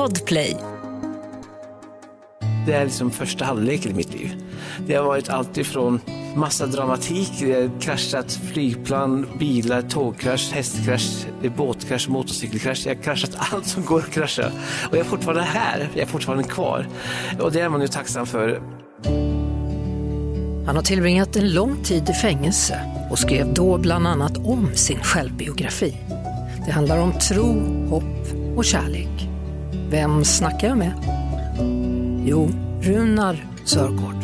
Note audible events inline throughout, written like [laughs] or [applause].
Podplay. Det är liksom första halvleken i mitt liv. Det har varit allt ifrån massa dramatik, det har kraschat flygplan, bilar, tågkrasch, hästkrasch, båtkrasch, motorcykelkrasch. Jag har kraschat allt som går att krascha. Och jag är fortfarande här, jag är fortfarande kvar. Och det är man ju tacksam för. Han har tillbringat en lång tid i fängelse och skrev då bland annat om sin självbiografi. Det handlar om tro, hopp och kärlek. Vem snackar jag med? Jo, Runar Sörgård.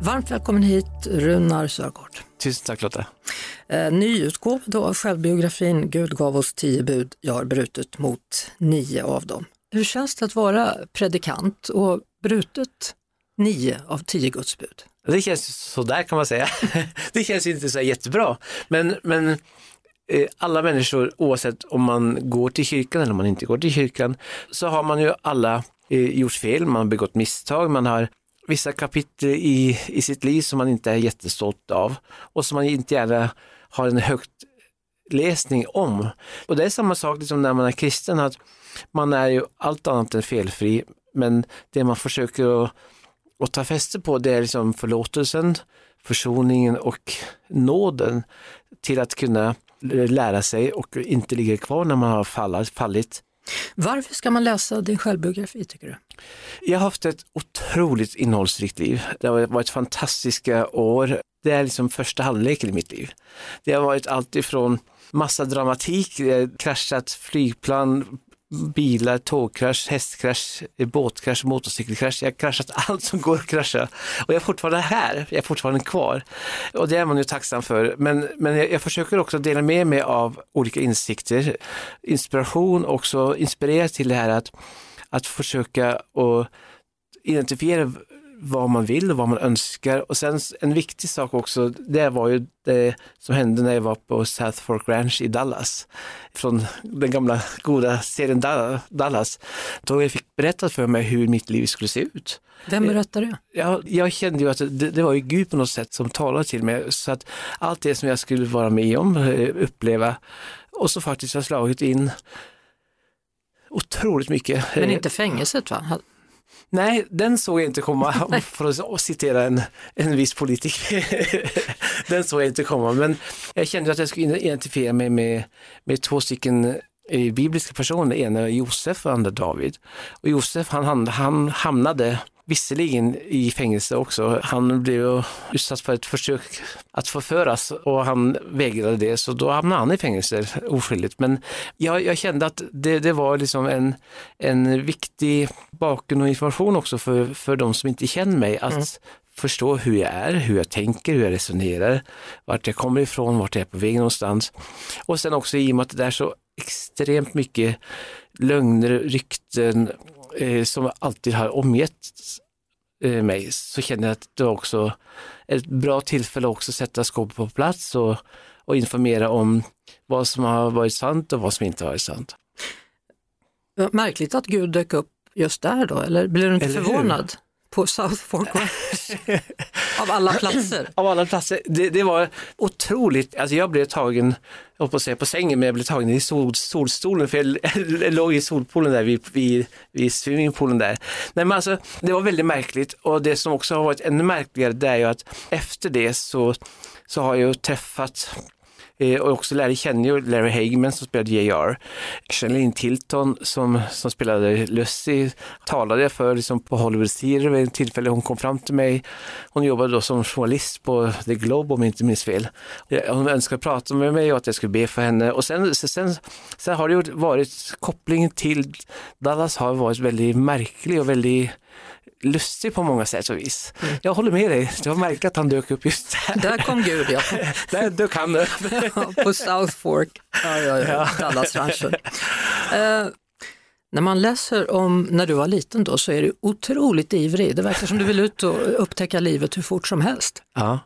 Varmt välkommen hit Runar Sörgård. Tusen tack Lotta. Eh, nyutgåva då av självbiografin Gud gav oss tio bud, jag har brutit mot nio av dem. Hur känns det att vara predikant och brutit nio av tio Guds bud? Det känns sådär kan man säga. [laughs] det känns inte så jättebra. Men, men eh, alla människor, oavsett om man går till kyrkan eller om man inte går till kyrkan, så har man ju alla eh, gjort fel, man har begått misstag, man har vissa kapitel i, i sitt liv som man inte är jättestolt av och som man inte gärna har en högt läsning om. Och det är samma sak liksom när man är kristen, att man är ju allt annat än felfri, men det man försöker att, att ta fäste på det är liksom förlåtelsen, försoningen och nåden till att kunna lära sig och inte ligga kvar när man har fallit. Varför ska man läsa din självbiografi tycker du? Jag har haft ett otroligt innehållsrikt liv. Det har varit fantastiska år. Det är liksom första halvleken i mitt liv. Det har varit allt ifrån massa dramatik, kraschat flygplan, bilar, tågkrasch, hästkrasch, båtkrasch, motorcykelkrasch. Jag har kraschat [laughs] allt som går att krascha. Och jag är fortfarande här, jag är fortfarande kvar. Och det är man ju tacksam för. Men, men jag, jag försöker också dela med mig av olika insikter, inspiration, också inspirera till det här att, att försöka och identifiera vad man vill och vad man önskar. Och sen en viktig sak också, det var ju det som hände när jag var på South Fork Ranch i Dallas. Från den gamla goda serien Dallas. Då jag fick berättat för mig hur mitt liv skulle se ut. Vem berättade det? Jag, jag kände ju att det, det, var ju Gud på något sätt som talade till mig. Så att allt det som jag skulle vara med om, eh, uppleva och så faktiskt har slagit in otroligt mycket. Men inte fängelset va? Nej, den såg jag inte komma, [laughs] för att citera en, en viss politiker. [laughs] den såg jag inte komma, men jag kände att jag skulle identifiera mig med, med två stycken eh, bibliska personer, ena Josef och andra David. Och Josef han, han hamnade visserligen i fängelse också. Han blev utsatt för ett försök att förföras och han vägrade det, så då hamnade han i fängelse oskyldigt. Men jag, jag kände att det, det, var liksom en, en viktig bakgrund och information också för, för de som inte känner mig, att mm. förstå hur jag är, hur jag tänker, hur jag resonerar, vart jag kommer ifrån, vart jag är på väg någonstans. Och sen också i och med att det är så extremt mycket lögner, rykten, eh, som alltid har omgett eh, mig så känner jag att det också är ett bra tillfälle också att sätta skåpet på plats och, och informera om vad som har varit sant och vad som inte har varit sant. Märkligt att Gud dök upp just där då, eller blir du inte eller förvånad? Hur? På South Fork [laughs] Av alla platser? Av alla platser. Det, det, var otroligt, alltså jag blev tagen, jag på att säga på sängen, men jag blev tagen i sol, solstolen för jag, jag låg i solpoolen där vid, vid, vid swimmingpoolen där. Nej, men alltså, det var väldigt märkligt och det som också har varit ännu märkligare det är ju att efter det så, så har jag träffat Eh, och också Larry känner ju Larry Hagman som spelade JR. Charlene Tilton som, som spelade Lucy talade jag för liksom på Hollywood Theater vid ett tillfälle. Hon kom fram till mig. Hon jobbade då som journalist på The Globe om jag inte minns fel. Hon önskade prata med mig och att jag skulle be för henne. Och sen, sen, sen har det varit kopplingen till Dallas har varit väldigt märklig och väldigt lustig på många sätt och vis. Mm. Jag håller med dig, det var märkligt att han dök upp just där. Där kom Gud ja. [laughs] där dök han upp. på South Fork, ja, ja, ja. Dallasranchen. Uh, när man läser om när du var liten då så är du otroligt ivrig. Det verkar som du vill ut och upptäcka livet hur fort som helst. Ja.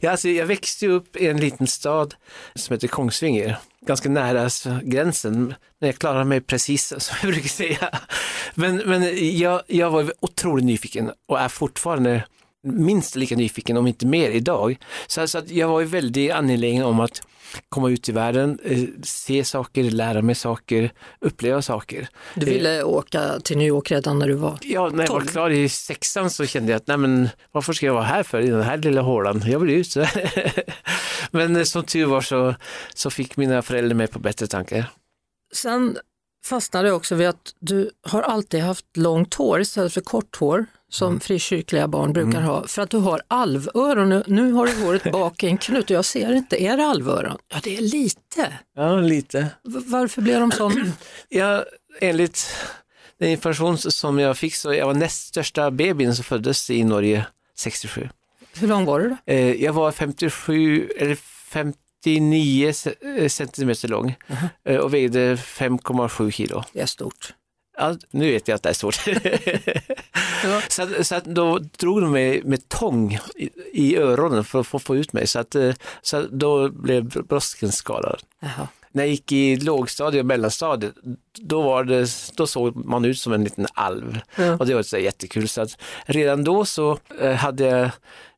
Ja, alltså, jag växte upp i en liten stad som heter Kongsvinger, ganska nära gränsen. Men jag klarade mig precis [laughs] som jag brukar säga. Men, men jag, jag var otroligt nyfiken och är fortfarande minst lika nyfiken, om inte mer idag. Så, så att jag var ju väldigt angelägen om att komma ut i världen, eh, se saker, lära mig saker, uppleva saker. Du ville eh, åka till New York redan när du var Ja, när jag var klar i sexan så kände jag att nej men varför ska jag vara här för i den här lilla hålan? Jag vill ut. [laughs] men eh, som tur var så, så fick mina föräldrar mig på bättre tankar. Sen fastnade jag också vid att du har alltid haft långt hår istället för kort hår som mm. frikyrkliga barn brukar mm. ha, för att du har alvöron. Nu har du håret bak i en knut och jag ser inte, är det alvöron? Ja, det är lite. Ja, lite. Varför blev de sådana? [clears throat] ja, enligt den information som jag fick så jag var näst största bebisen som föddes i Norge 67. Hur lång var du då? Eh, jag var 57 eller 59 eh, centimeter lång uh -huh. och vägde 5,7 kilo. Det är stort. Ja, nu vet jag att det är [laughs] ja. så, så att då drog de mig med tång i, i öronen för att få, få ut mig. Så, att, eh, så att då blev brösken skadad. När jag gick i lågstadiet och mellanstadiet, då, var det, då såg man ut som en liten alv. Ja. Och det var så jättekul. Så att redan då så eh, hade jag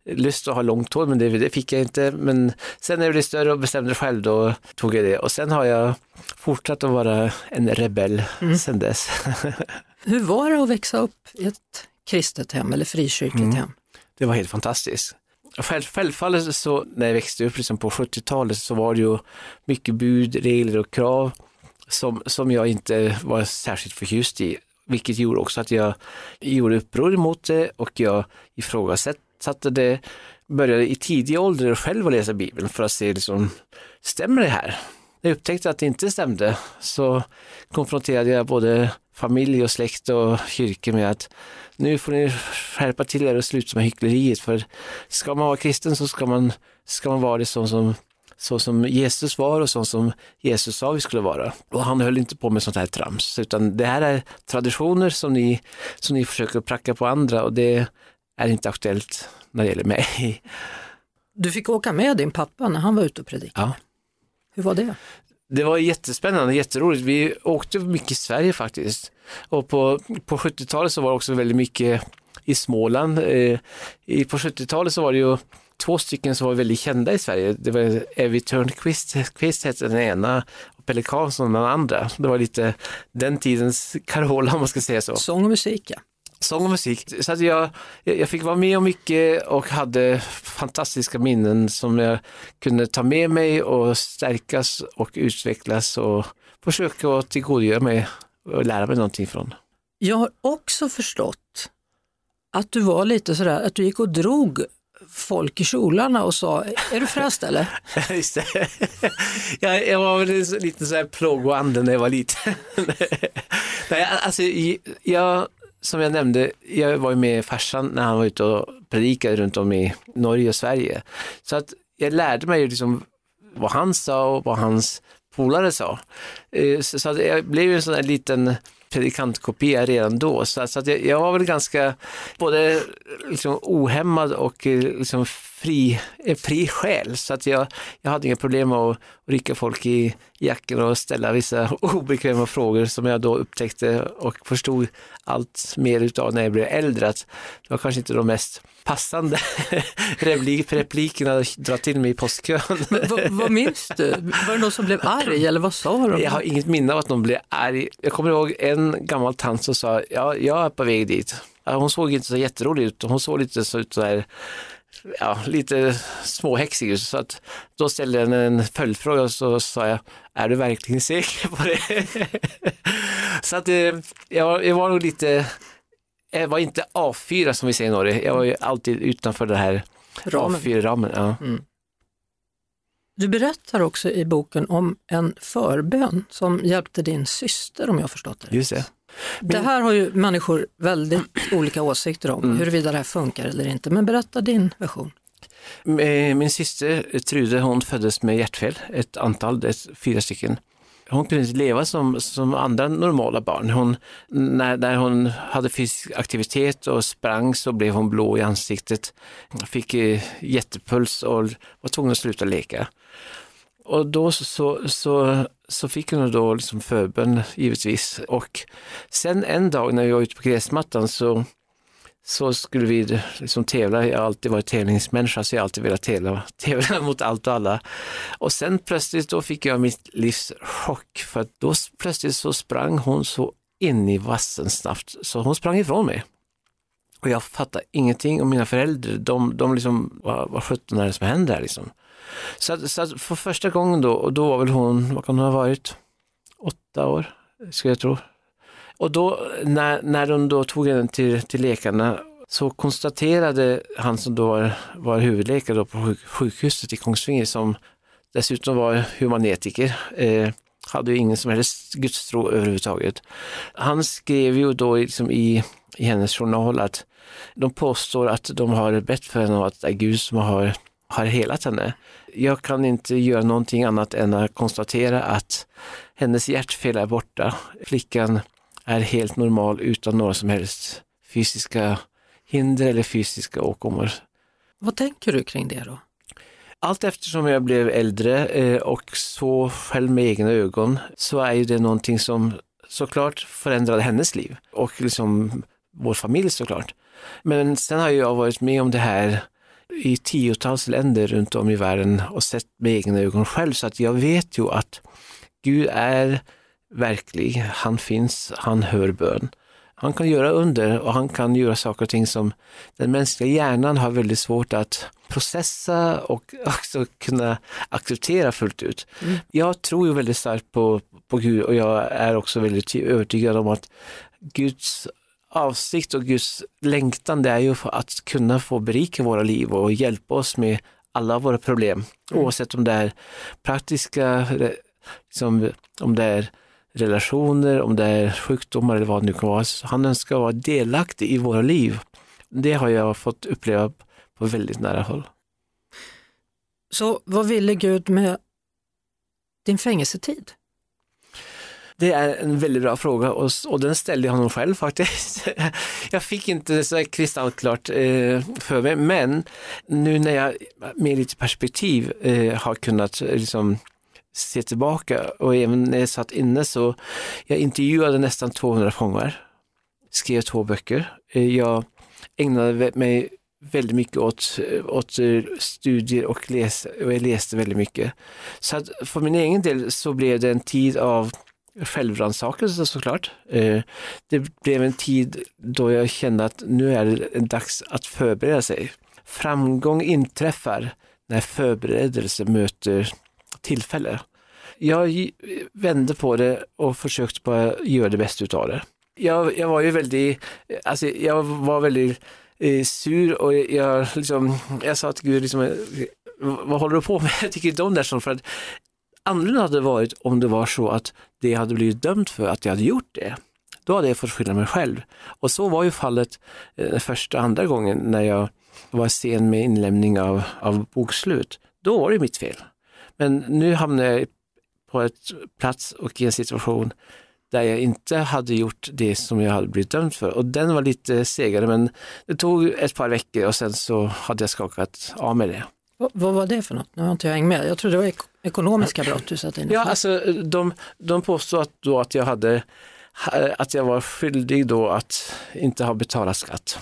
lust att ha långt hår, men det, det, fick jag inte. Men sen när jag blev större och bestämde själv, då tog jag det. Och sen har jag fortsatt att vara en rebell mm. sen dess. [laughs] Hur var det att växa upp i ett kristet hem eller frikyrkligt mm. hem? Det var helt fantastiskt. Själv, självfallet så när jag växte upp liksom på 70-talet så var det ju mycket bud, regler och krav som, som jag inte var särskilt förtjust i. Vilket gjorde också att jag gjorde uppror emot det och jag ifrågasatte satte det, började i tidig ålder själv att läsa Bibeln för att se, liksom, stämmer det här? När jag upptäckte att det inte stämde så konfronterade jag både familj och släkt och kyrka med att nu får ni skärpa till er och sluta med hyckleriet för ska man vara kristen så ska man, ska man vara det så som, så som Jesus var och så som Jesus sa vi skulle vara. Och han höll inte på med sånt här trams utan det här är traditioner som ni, som ni försöker pracka på andra och det, är inte aktuellt när det gäller mig. Du fick åka med din pappa när han var ute och predikade. Ja. Hur var det? Det var jättespännande, jätteroligt. Vi åkte mycket i Sverige faktiskt. Och på, på 70-talet så var det också väldigt mycket i Småland. Eh, på 70-talet så var det ju två stycken som var väldigt kända i Sverige. Det var Evy Törnqvist, Quist hette den ena och Pelle Karlsson den andra. Det var lite den tidens Carola om man ska säga så. Sång och musik ja sång och musik. Så att jag, jag fick vara med om mycket och hade fantastiska minnen som jag kunde ta med mig och stärkas och utvecklas och försöka att tillgodogöra mig och lära mig någonting från. Jag har också förstått att du var lite sådär, att du gick och drog folk i kjolarna och sa, är du frälst eller? [laughs] Just det. Jag, jag var väl lite så här plågoande när jag var liten. [laughs] Nej, alltså, jag som jag nämnde, jag var ju med farsan när han var ute och predikade runt om i Norge och Sverige. Så att jag lärde mig liksom vad han sa och vad hans polare sa. Eh, så att jag blev ju en sån där liten predikantkopia redan då. Så, att jag, var väl ganska både liksom ohämmad och eh, liksom fri, en fri själ. Så att jag, jag hade inga problem med att rycka folk i jacken och ställa vissa [laughs] obekväma frågor som jag då upptäckte och förstod allt mer utav när jag blev äldre. Att det var kanske inte de mest passande [laughs] replikerna att dra till mig i postkön. vad minns du? Var det någon som blev arg eller vad sa de? Jag har inget minne av att någon blev arg. Jag kommer ihåg en gammal tant som sa, ja, jag är på väg dit. Hon såg inte så jätterolig ut, hon såg lite så ut så här ja, lite småhäxig. Så att då ställde jag en följdfråga och så sa jag, är du verkligen säker på det? [laughs] så att eh, jag, jag var nog lite, jag var inte A4 som vi säger i Norge, jag var ju alltid utanför den här A4-ramen. Ja. Mm. Du berättar också i boken om en förbön som hjälpte din syster om jag förstått det Just det. Det här har ju människor väldigt olika åsikter om, mm. huruvida det här funkar eller inte. Men berätta din version. Min syster Trude hon föddes med hjärtfel, ett antal, ett, fyra stycken. hon kunde inte leva som, som andra normala barn. Hon, när, när hon hade fysisk aktivitet och sprang så blev hon blå i ansiktet, fick eh, jättepuls och var tvungen att sluta leka. Och då så, så, så fick hon då liksom förbön givetvis. Och sen en dag när vi var ute på gräsmattan så så skulle vi liksom tävla. Jag har alltid varit tävlingsmänniska så jag har alltid velat tävla, [laughs] tävla mot allt och alla. Och sen plötsligt då fick jag mitt livs chock för att då plötsligt så sprang hon så in i vassen snabbt så hon sprang ifrån mig. Och jag fattade ingenting och mina föräldrar, de, de liksom, vad, vad sjutton är det som händer här liksom? Så, så för första gången då, och då var väl hon, vad kan hon ha varit, åtta år, skulle jag tro. Och då när, när de då tog henne till, till läkarna så konstaterade han som då var, var huvudläkare då på sjukhuset i Kongsvinger som dessutom var humanetiker, eh, hade ju ingen som helst gudstro överhuvudtaget. Han skrev ju då liksom i, i hennes journal att de påstår att de har bett för henne och att det är Gud som har, har helat henne. Jag kan inte göra någonting annat än att konstatera att hennes hjärtfel är borta. Flickan är helt normal utan några som helst fysiska hinder eller fysiska åkommor. Vad tänker du kring det då? Allt eftersom jag blev äldre eh, och så själv med egna ögon så är ju det någonting som såklart förändrade hennes liv och liksom vår familj såklart. Men sen har jag varit med om det här i tiotals länder runt om i världen och sett med egna ögon själv så att jag vet ju att Gud är verklig, han finns, han hör bön. Han kan göra under och han kan göra saker och ting som den mänskliga hjärnan har väldigt svårt att processa och [laughs] också kunna acceptera fullt ut. Mm. Jag tror ju väldigt starkt på, på Gud och jag är också väldigt övertygad om att Guds avsikt och Guds längtan det är ju för att kunna få berika våra liv och hjälpa oss med alla våra problem, mm. oavsett om det är praktiska, liksom, om det är relationer, om det är sjukdomar eller vad det nu kan vara. Han önskar vara delaktig i våra liv. Det har jag fått uppleva på väldigt nära håll. Så vad ville Gud med din fängelsetid? Det är en väldigt bra fråga och, och den ställde jag honom själv faktiskt. [laughs] jag fick inte så kristallklart eh, för mig, men nu när jag med lite perspektiv eh, har kunnat eh, liksom, se tillbaka och även när jag satt inne så jag intervjuade nästan 200 fångar, skrev två böcker. Eh, jag ägnade mig väldigt mycket åt, eh, åt eh, studier och, läs, och jag läste väldigt mycket. Så att för min egen del så blev det en tid av självrannsakelse såklart. Eh, det blev en tid då jag kände att nu är det dags att förbereda sig. Framgång inträffar när förberedelse möter tillfälle. Jag vände på det och försökte bara göra det bästa utav det. Jag, jag var ju väldigt, alltså jag var väldigt eh, sur och jag, liksom, jag sa till Gud, liksom, eh, vad håller du på med? [laughs] Jag tycker inte om det här för att annorlunda hade det varit om det var så att det hade blivit dömt för att jag hade gjort det. Då hade jag fått skylla mig själv. Och så var ju fallet eh, första andra gången när jag var sen med inlämning av, av bokslut. Då var det mitt fel. Men nu hamnade jag på ett plats och i en situation där jag inte hade gjort det som jag hade blivit dömd för. Och den var lite segare men det tog ett par veckor och sen så hade jag skakat av mig det. V vad var det för något? Nu har inte jag hängt med. Jag trodde det var ek ekonomiska brott du satte in. Ja, alltså de, de påstod att, då att jag hade att jag var skyldig då att inte ha betalat skatt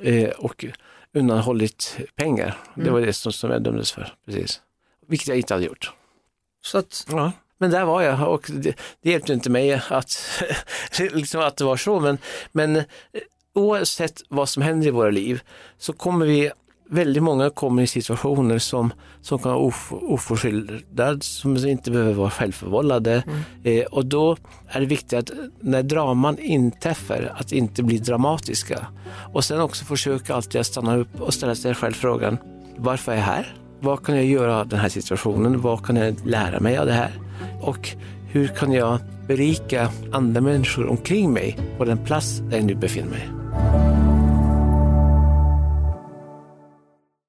eh, och undanhållit pengar. Mm. Det var det som, som jag dömdes för, precis. Vilket jag inte hade gjort. Så att... ja. Men där var jag och det, det hjälpte inte mig att, [laughs] liksom att det var så. Men, men eh, oavsett vad som händer i våra liv så kommer vi, väldigt många kommer i situationer som, som kan vara of, oförskyllda, som inte behöver vara självförvållade. Mm. Eh, och då är det viktigt att när draman inträffar, att inte bli dramatiska. Och sen också försöka alltid att stanna upp och ställa sig själv frågan, varför är jag här? Vad kan jag göra av den här situationen? Vad kan jag lära mig av det här? Och hur kan jag berika andra människor omkring mig på den plats där jag nu befinner mig?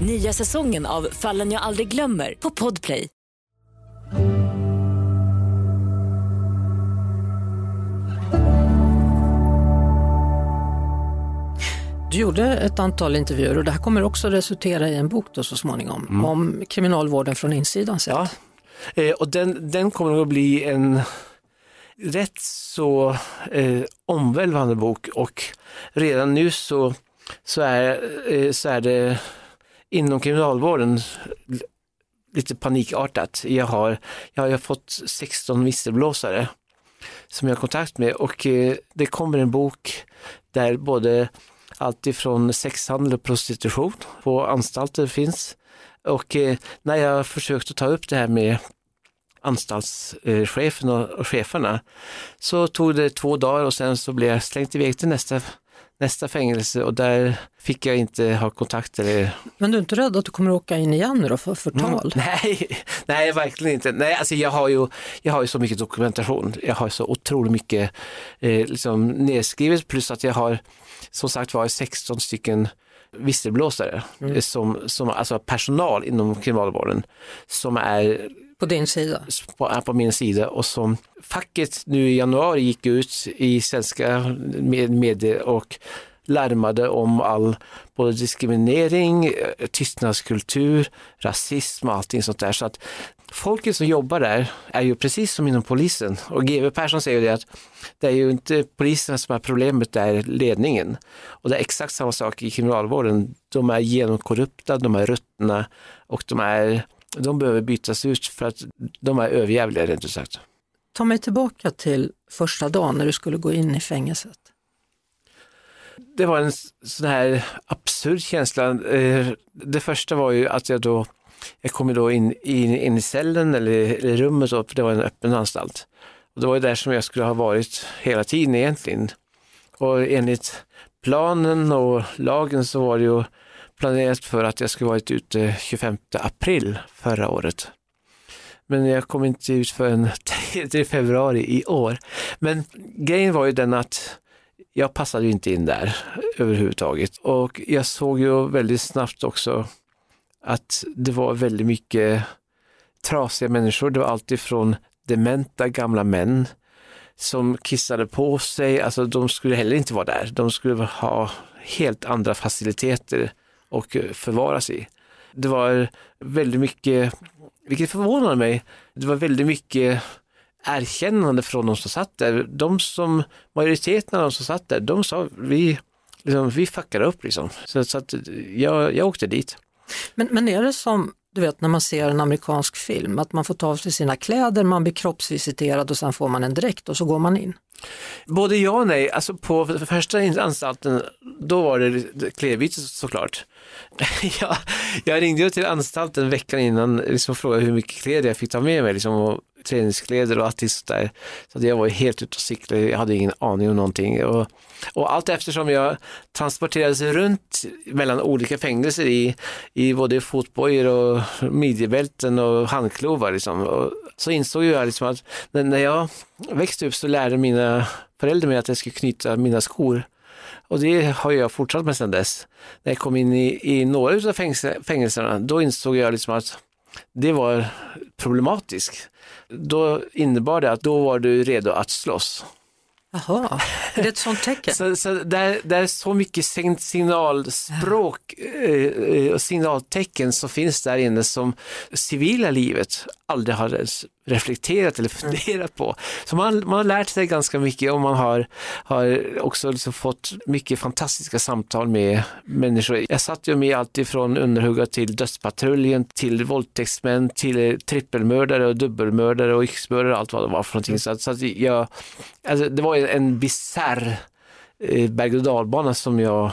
Nya säsongen av Fallen jag aldrig glömmer på Podplay. Du gjorde ett antal intervjuer och det här kommer också resultera i en bok då så småningom mm. om kriminalvården från insidan sett. Ja, eh, och den, den kommer att bli en rätt så eh, omvälvande bok och redan nu så, så, är, eh, så är det inom kriminalvården lite panikartat. Jag har, jag har fått 16 visselblåsare som jag har kontakt med och eh, det kommer en bok där både alltifrån sexhandel och prostitution på anstalter finns. Och eh, när jag försökte ta upp det här med anstaltschefen och cheferna så tog det två dagar och sen så blev jag slängt iväg till nästa nästa fängelse och där fick jag inte ha kontakt. Eller... Men du är inte rädd att du kommer åka in igen då för förtal? Mm, nej, [laughs] nej, verkligen inte. Nej, alltså jag, har ju, jag har ju så mycket dokumentation. Jag har så otroligt mycket eh, liksom nedskrivet plus att jag har som sagt var 16 stycken visselblåsare, mm. som, som, alltså personal inom kriminalvården som är på din sida? På, på, min sida och som facket nu i januari gick ut i svenska medier och larmade om all både diskriminering, eh, tystnadskultur, rasism och allting sånt där. Så att folket som jobbar där är ju precis som inom polisen och GW Persson säger det att det är ju inte polisen som är problemet, det är ledningen. Och det är exakt samma sak i kriminalvården. De är genomkorrupta, de är ruttna och de är de behöver bytas ut för att de är överjävliga rent ut sagt. Ta mig tillbaka till första dagen när du skulle gå in i fängelset. Det var en sån här absurd känsla. Eh, det första var ju att jag då, jag kom då in, in, in i cellen eller i rummet, och det var en öppen anstalt. Och det var ju där som jag skulle ha varit hela tiden egentligen. Och enligt planen och lagen så var det ju planerat för att jag skulle varit ute 25 april förra året. Men jag kom inte ut förrän [laughs] 3 februari i år. Men grejen var ju den att jag passade inte in där överhuvudtaget och jag såg ju väldigt snabbt också att det var väldigt mycket trasiga människor. Det var alltifrån dementa gamla män som kissade på sig, alltså de skulle heller inte vara där. De skulle ha helt andra faciliteter och eh, förvaras i. Det var väldigt mycket, vilket förvånade mig, det var väldigt mycket erkännande från de som satt där. De som, majoriteten av de som satt där, de sa vi, liksom, vi fuckade upp liksom. Så, så att jag, jag åkte dit. Men, men är det som du vet när man ser en amerikansk film, att man får ta av sig sina kläder, man blir kroppsvisiterad och sen får man en dräkt och så går man in? Både ja och nej. Alltså på första anstalten, då var det klädbyte såklart. [laughs] jag, jag ringde till anstalten veckan innan liksom, och frågade hur mycket kläder jag fick ta med mig. Liksom, och träningskläder och allt sånt där. Så jag var helt ute och cyklade, jag hade ingen aning om någonting. Och, och allt eftersom jag transporterades runt mellan olika fängelser i, i både fotbojor och midjebälten och handklovar liksom. och så insåg jag liksom att när jag växte upp så lärde mina föräldrar mig att jag skulle knyta mina skor. Och det har jag fortsatt med sedan dess. När jag kom in i, i några av fängelserna, då insåg jag liksom att det var problematiskt. Då innebar det att då var du redo att slåss. Jaha, är det ett sånt tecken? så, så där, där är så mycket signalspråk eh, eh, och signaltecken som finns där inne som civila livet aldrig har reflekterat eller mm. funderat på. Så man, man har lärt sig ganska mycket och man har, har också liksom fått mycket fantastiska samtal med människor. Jag satt ju med allt ifrån underhugga till dödspatrullen, till våldtäktsmän, till trippelmördare och dubbelmördare och yxmördare och allt vad det var för någonting. Mm. Så, så att jag, alltså det var en bisarr eh, berg och dalbana som jag,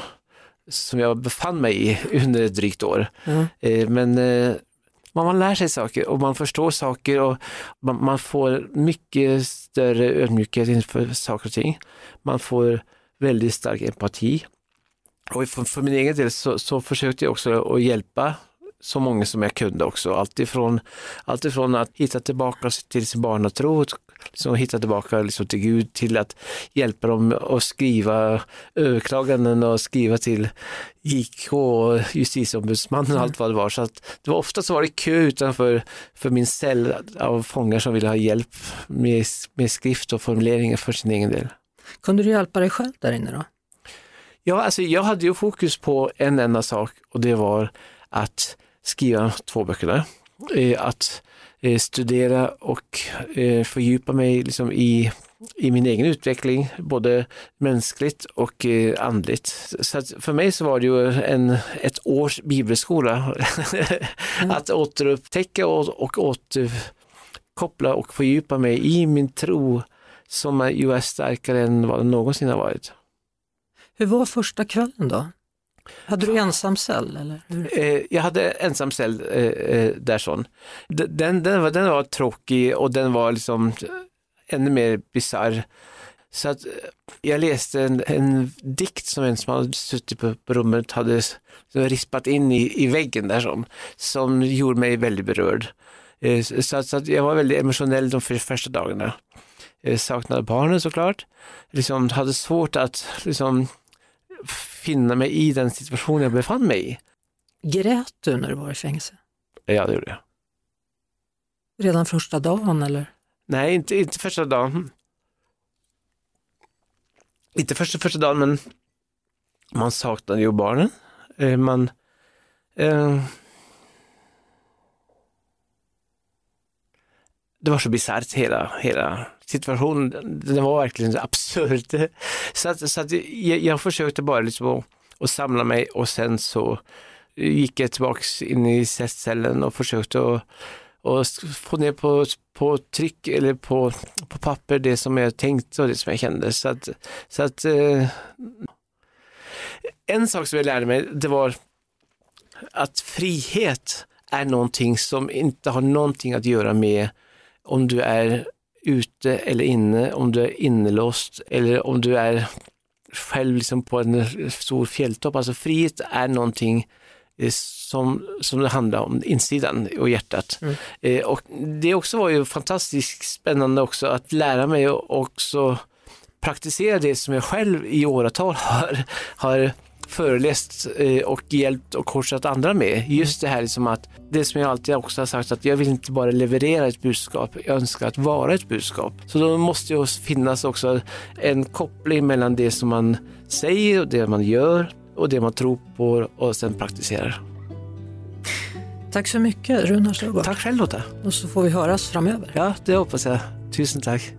som jag befann mig i under ett drygt år. Mm. Eh, men eh, man, man lär sig saker och man förstår saker och man, man får mycket större ödmjukhet inför saker och ting. Man får väldigt stark empati. Och för, för min egen del så, så försökte jag också att hjälpa så många som jag kunde också. Alltifrån, alltifrån att hitta tillbaka till sin barnatro, liksom hitta tillbaka liksom till Gud, till att hjälpa dem att skriva överklaganden och skriva till JK och justitieombudsmannen och allt vad det var. Så att det var ofta så var det kö utanför för min cell av fångar som ville ha hjälp med, med skrift och formuleringar för sin egen del. Kunde du hjälpa dig själv där inne då? Ja, alltså jag hade ju fokus på en enda sak och det var att skriva två böckerna. Eh, att eh, studera och eh, fördjupa mig liksom i, i min egen utveckling, både mänskligt och andligt. Så för mig så var det ju en, ett års bibelskola. mm. [laughs] att återupptäcka och, och återkoppla och fördjupa mig i min tro som ju är starkare än vad den någonsin har varit. Hur var första kvällen då? Hade du ensam cell? Eller hur? Eh, jag hade ensam cell eh, eh där sån. Den, den, var, den var tråkig och den var liksom eh, ännu mer bisarr. Så att eh, jag läste en, en dikt som en som hade suttit på, på rummet hade rispat in i, i väggen där som, som gjorde mig väldigt berörd. Så, så att jag var väldigt emotionell de första dagarna. Jag saknade barnen såklart. Liksom hade svårt att liksom, finna mig i den situation jag befann mig i. Grät du när du var i fängelse? Ja, det gjorde jag. Redan första dagen eller? Nej, inte, inte första dagen. Inte första, första dagen, men man saknade ju barnen. Eh, man... Eh, det var så bisarrt hela, hela situationen. Den var verkligen absurd. [laughs] Så, att, så att jag, jag försökte bara liksom att, att, samla mig och sen så gick jag tillbaks in i cellen och försökte att och få ner på, på tryck eller på, på papper det som jag tänkte och det som jag kände. Så att, så att eh, en sak som jag lärde mig, det var att frihet är någonting som inte har någonting att göra med om du är ute eller inne, om du är innelåst eller om du är själv liksom på en stor fjälltopp. Alltså frihet är någonting eh, som, som det handlar om insidan och hjärtat. Mm. Eh, och det också var ju fantastiskt spännande också att lära mig och också praktisera det som jag själv i åratal har, har föreläst eh, och hjälpt och korsat andra med. Just det här liksom att, det som jag alltid också har sagt att jag vill inte bara leverera ett budskap, jag önskar att vara ett budskap. Så då måste det finnas också en koppling mellan det som man säger och det man gör och det man tror på och sen praktiserar. Tack så mycket Runar Slugård. Tack själv Lotta. Och så får vi höras framöver. Ja, det hoppas jag. Tusen tack.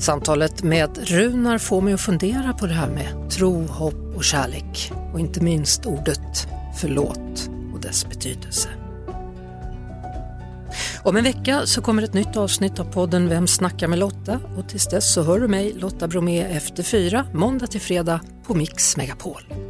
Samtalet med Runar får mig att fundera på det här med tro, hopp och kärlek och inte minst ordet förlåt och dess betydelse. Om en vecka så kommer ett nytt avsnitt av podden Vem snackar med Lotta? Och tills dess så hör du mig, Lotta Bromé, efter fyra, måndag till fredag på Mix Megapol.